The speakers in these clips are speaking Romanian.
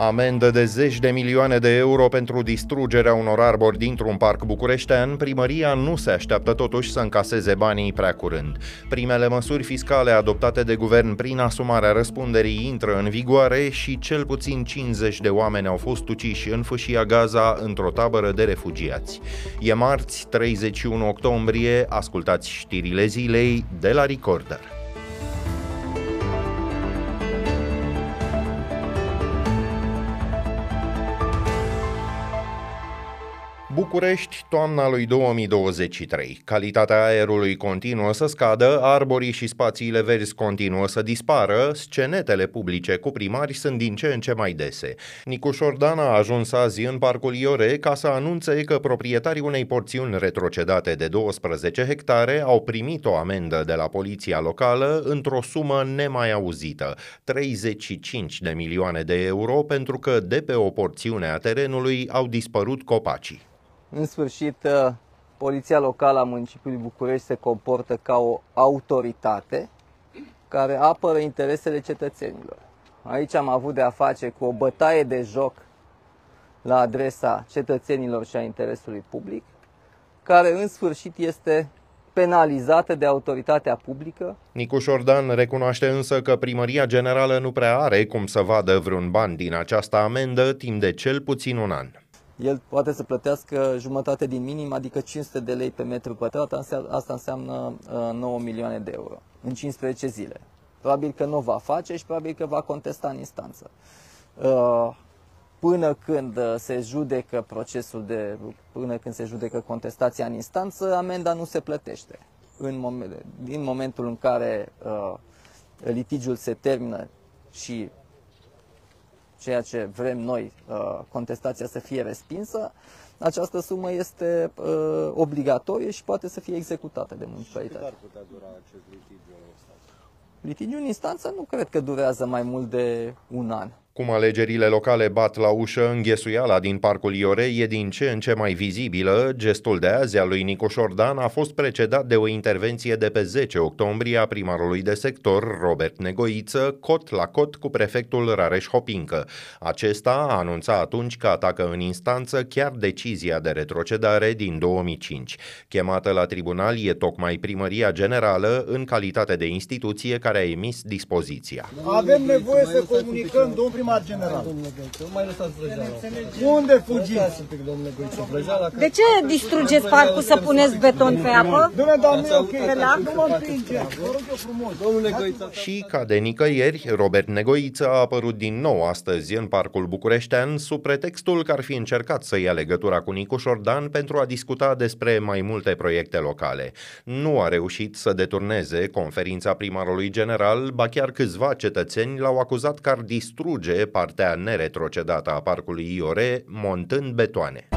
Amendă de zeci de milioane de euro pentru distrugerea unor arbori dintr-un parc bucureștean, primăria nu se așteaptă totuși să încaseze banii prea curând. Primele măsuri fiscale adoptate de guvern prin asumarea răspunderii intră în vigoare și cel puțin 50 de oameni au fost uciși în fâșia Gaza într-o tabără de refugiați. E marți, 31 octombrie, ascultați știrile zilei de la Recorder. București, toamna lui 2023. Calitatea aerului continuă să scadă, arborii și spațiile verzi continuă să dispară, scenetele publice cu primari sunt din ce în ce mai dese. Nicu Șordan a ajuns azi în Parcul Iore ca să anunțe că proprietarii unei porțiuni retrocedate de 12 hectare au primit o amendă de la poliția locală într-o sumă nemai auzită, 35 de milioane de euro pentru că de pe o porțiune a terenului au dispărut copacii. În sfârșit, uh, Poliția Locală a Municipiului București se comportă ca o autoritate care apără interesele cetățenilor. Aici am avut de a face cu o bătaie de joc la adresa cetățenilor și a interesului public, care în sfârșit este penalizată de autoritatea publică. Nicuș Șordan recunoaște însă că Primăria Generală nu prea are cum să vadă vreun ban din această amendă timp de cel puțin un an el poate să plătească jumătate din minim, adică 500 de lei pe metru pătrat, asta înseamnă 9 uh, milioane de euro în 15 zile. Probabil că nu va face și probabil că va contesta în instanță. Uh, până când uh, se judecă procesul de, până când se judecă contestația în instanță, amenda nu se plătește. În moment, din momentul în care uh, litigiul se termină și ceea ce vrem noi, uh, contestația să fie respinsă, această sumă este uh, obligatorie și poate să fie executată de municipalitate. Cât ar putea dura acest litigiu în instanță? Litigiul în instanță nu cred că durează mai mult de un an. Cum alegerile locale bat la ușă, înghesuiala din Parcul Iore e din ce în ce mai vizibilă. Gestul de azi al lui Nicu Șordan a fost precedat de o intervenție de pe 10 octombrie a primarului de sector, Robert Negoiță, cot la cot cu prefectul Rareș Hopincă. Acesta a anunțat atunci că atacă în instanță chiar decizia de retrocedare din 2005. Chemată la tribunal e tocmai primăria generală în calitate de instituție care a emis dispoziția. Avem nevoie să comunicăm, domnul primar primar general. mai lăsați Unde fugiți? De ce distrugeți parcul să puneți beton pe apă? Domnule, dar nu ok. Nu mă împinge. Vă rog eu frumos. Domnule Goița. Și ca de nicăieri, Robert Negoiță a apărut din nou astăzi în Parcul Bucureștean sub pretextul că ar fi încercat să ia legătura cu Nicuș Șordan pentru a discuta despre mai multe proiecte locale. Nu a reușit să deturneze conferința primarului general, ba chiar câțiva cetățeni l-au acuzat că ar distruge partea neretrocedată a parcului Iore, montând betoane.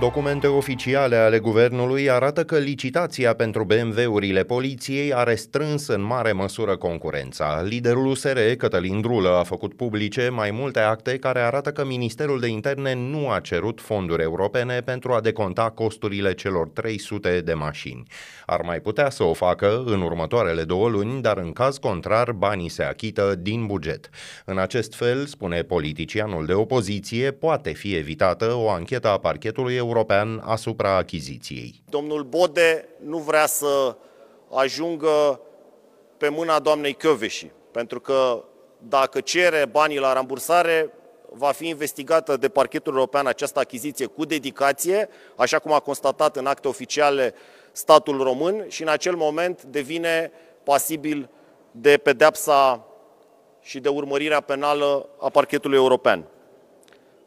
Documente oficiale ale guvernului arată că licitația pentru BMW-urile poliției a restrâns în mare măsură concurența. Liderul USR, Cătălin Drulă, a făcut publice mai multe acte care arată că Ministerul de Interne nu a cerut fonduri europene pentru a deconta costurile celor 300 de mașini. Ar mai putea să o facă în următoarele două luni, dar în caz contrar banii se achită din buget. În acest fel, spune politicianul de opoziție, poate fi evitată o anchetă a parchetului european asupra achiziției. Domnul Bode nu vrea să ajungă pe mâna doamnei Căveși, pentru că dacă cere banii la rambursare, va fi investigată de parchetul european această achiziție cu dedicație, așa cum a constatat în acte oficiale statul român și în acel moment devine pasibil de pedepsa și de urmărirea penală a parchetului european.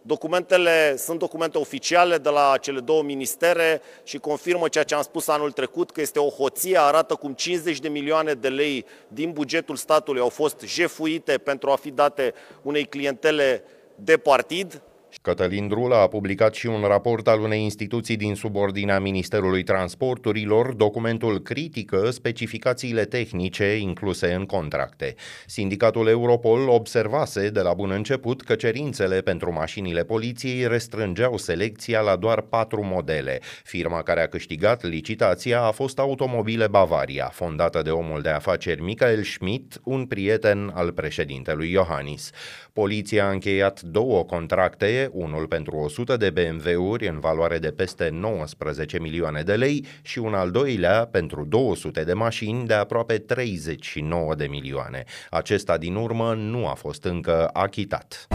Documentele sunt documente oficiale de la cele două ministere și confirmă ceea ce am spus anul trecut, că este o hoție, arată cum 50 de milioane de lei din bugetul statului au fost jefuite pentru a fi date unei clientele de partid. Cătălin Drula a publicat și un raport al unei instituții din subordinea Ministerului Transporturilor. Documentul critică specificațiile tehnice incluse în contracte. Sindicatul Europol observase de la bun început că cerințele pentru mașinile poliției restrângeau selecția la doar patru modele. Firma care a câștigat licitația a fost Automobile Bavaria, fondată de omul de afaceri Michael Schmidt, un prieten al președintelui Iohannis. Poliția a încheiat două contracte, unul pentru 100 de BMW-uri în valoare de peste 19 milioane de lei și un al doilea pentru 200 de mașini de aproape 39 de milioane. Acesta din urmă nu a fost încă achitat.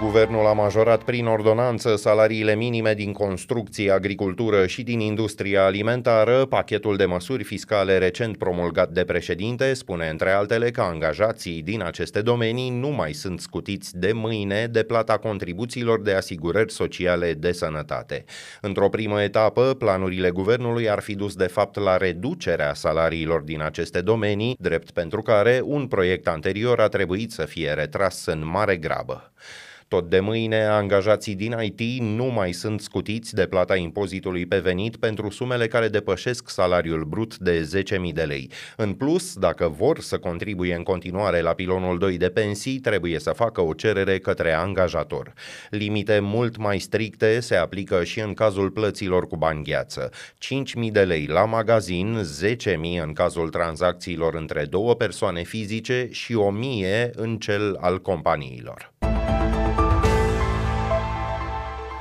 Guvernul a majorat prin ordonanță salariile minime din construcție, agricultură și din industria alimentară. Pachetul de măsuri fiscale recent promulgat de președinte spune între altele că angajații din aceste domenii nu mai sunt scutiți de mâine de plata contribuțiilor de asigurări sociale de sănătate. Într-o primă etapă, planurile guvernului ar fi dus de fapt la reducerea salariilor din aceste domenii, drept pentru care un proiect anterior a trebuit să fie retras în mare grabă. Tot de mâine, angajații din IT nu mai sunt scutiți de plata impozitului pe venit pentru sumele care depășesc salariul brut de 10.000 de lei. În plus, dacă vor să contribuie în continuare la pilonul 2 de pensii, trebuie să facă o cerere către angajator. Limite mult mai stricte se aplică și în cazul plăților cu bani gheață. 5.000 de lei la magazin, 10.000 în cazul tranzacțiilor între două persoane fizice și 1.000 în cel al companiilor.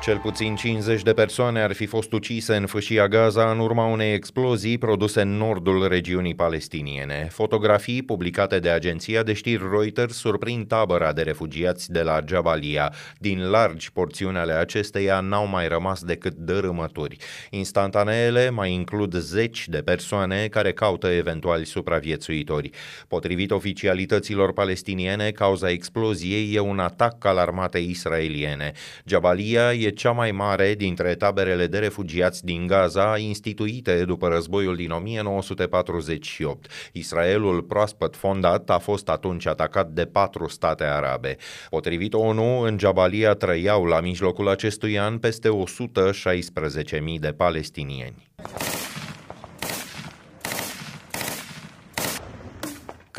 Cel puțin 50 de persoane ar fi fost ucise în fâșia Gaza în urma unei explozii produse în nordul regiunii palestiniene. Fotografii publicate de agenția de știri Reuters surprind tabăra de refugiați de la Jabalia. Din largi porțiuni ale acesteia n-au mai rămas decât dărâmături. Instantaneele mai includ zeci de persoane care caută eventuali supraviețuitori. Potrivit oficialităților palestiniene, cauza exploziei e un atac al armatei israeliene. Jabalia e cea mai mare dintre taberele de refugiați din Gaza instituite după războiul din 1948. Israelul proaspăt fondat a fost atunci atacat de patru state arabe. Potrivit ONU, în Jabalia trăiau la mijlocul acestui an peste 116.000 de palestinieni.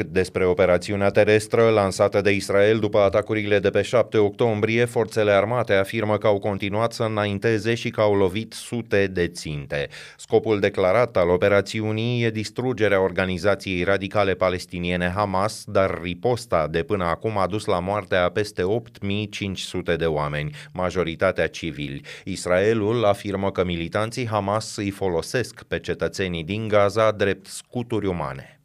Cât despre operațiunea terestră lansată de Israel după atacurile de pe 7 octombrie, forțele armate afirmă că au continuat să înainteze și că au lovit sute de ținte. Scopul declarat al operațiunii e distrugerea organizației radicale palestiniene Hamas, dar riposta de până acum a dus la moartea a peste 8500 de oameni, majoritatea civili. Israelul afirmă că militanții Hamas îi folosesc pe cetățenii din Gaza drept scuturi umane.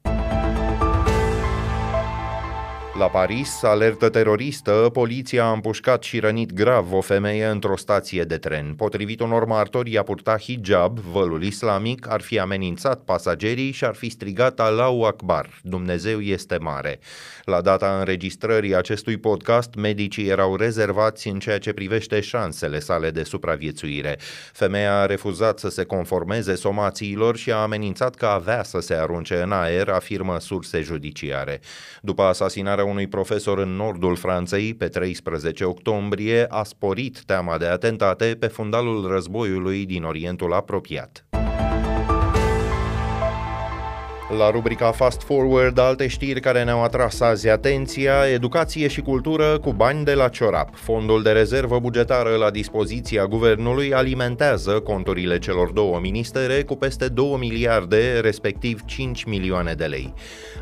La Paris, alertă teroristă, poliția a împușcat și rănit grav o femeie într-o stație de tren. Potrivit unor martori, i-a purtat hijab, vălul islamic, ar fi amenințat pasagerii și ar fi strigat Allahu Akbar, Dumnezeu este mare. La data înregistrării acestui podcast, medicii erau rezervați în ceea ce privește șansele sale de supraviețuire. Femeia a refuzat să se conformeze somațiilor și a amenințat că avea să se arunce în aer, afirmă surse judiciare. După asasinarea unui profesor în nordul Franței pe 13 octombrie a sporit teama de atentate pe fundalul războiului din Orientul apropiat. La rubrica Fast Forward, alte știri care ne-au atras azi atenția, educație și cultură cu bani de la Ciorap. Fondul de rezervă bugetară la dispoziția guvernului alimentează conturile celor două ministere cu peste 2 miliarde, respectiv 5 milioane de lei.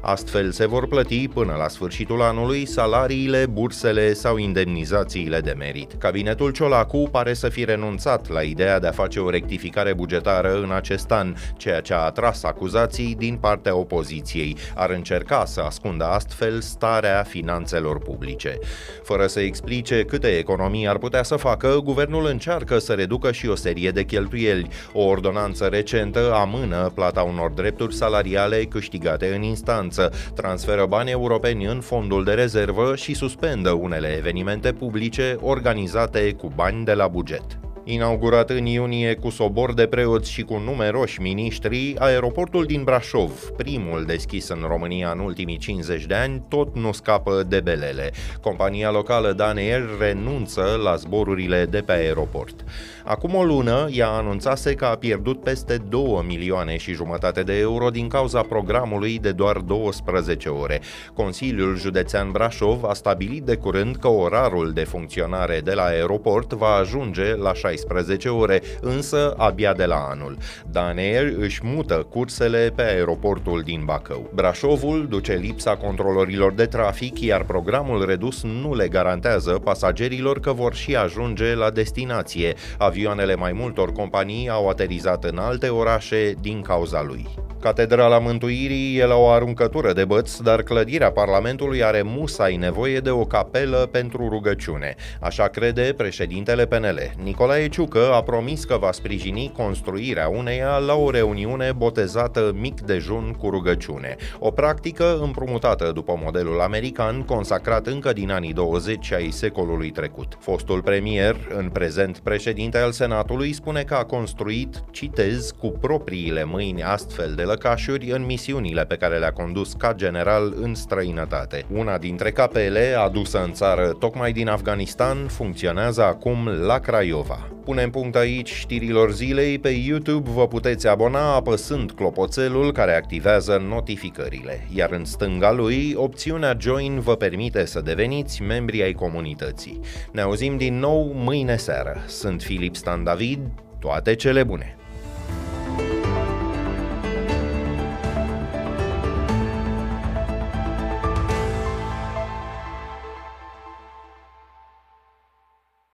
Astfel se vor plăti până la sfârșitul anului salariile, bursele sau indemnizațiile de merit. Cabinetul Ciolacu pare să fi renunțat la ideea de a face o rectificare bugetară în acest an, ceea ce a atras acuzații din partea partea opoziției. Ar încerca să ascundă astfel starea finanțelor publice. Fără să explice câte economii ar putea să facă, guvernul încearcă să reducă și o serie de cheltuieli. O ordonanță recentă amână plata unor drepturi salariale câștigate în instanță, transferă bani europeni în fondul de rezervă și suspendă unele evenimente publice organizate cu bani de la buget. Inaugurat în iunie cu sobor de preoți și cu numeroși miniștri, aeroportul din Brașov, primul deschis în România în ultimii 50 de ani, tot nu scapă de belele. Compania locală Daneer renunță la zborurile de pe aeroport. Acum o lună, ea anunțase că a pierdut peste 2 milioane și jumătate de euro din cauza programului de doar 12 ore. Consiliul Județean Brașov a stabilit de curând că orarul de funcționare de la aeroport va ajunge la 16 ore, însă abia de la anul. Daner își mută cursele pe aeroportul din Bacău. Brașovul duce lipsa controlorilor de trafic, iar programul redus nu le garantează pasagerilor că vor și ajunge la destinație. Avioanele mai multor companii au aterizat în alte orașe din cauza lui. Catedrala Mântuirii e la o aruncătură de băți, dar clădirea Parlamentului are musai nevoie de o capelă pentru rugăciune. Așa crede președintele PNL. Nicolae Ciucă a promis că va sprijini construirea uneia la o reuniune botezată mic dejun cu rugăciune. O practică împrumutată după modelul american, consacrat încă din anii 20 ai secolului trecut. Fostul premier, în prezent președinte al Senatului, spune că a construit, citez, cu propriile mâini astfel de lăcașuri în misiunile pe care le-a condus ca general în străinătate. Una dintre capele, adusă în țară tocmai din Afganistan, funcționează acum la Craiova. Punem punct aici știrilor zilei. Pe YouTube vă puteți abona apăsând clopoțelul care activează notificările, iar în stânga lui, opțiunea Join vă permite să deveniți membri ai comunității. Ne auzim din nou mâine seară. Sunt Filip Stan David, toate cele bune!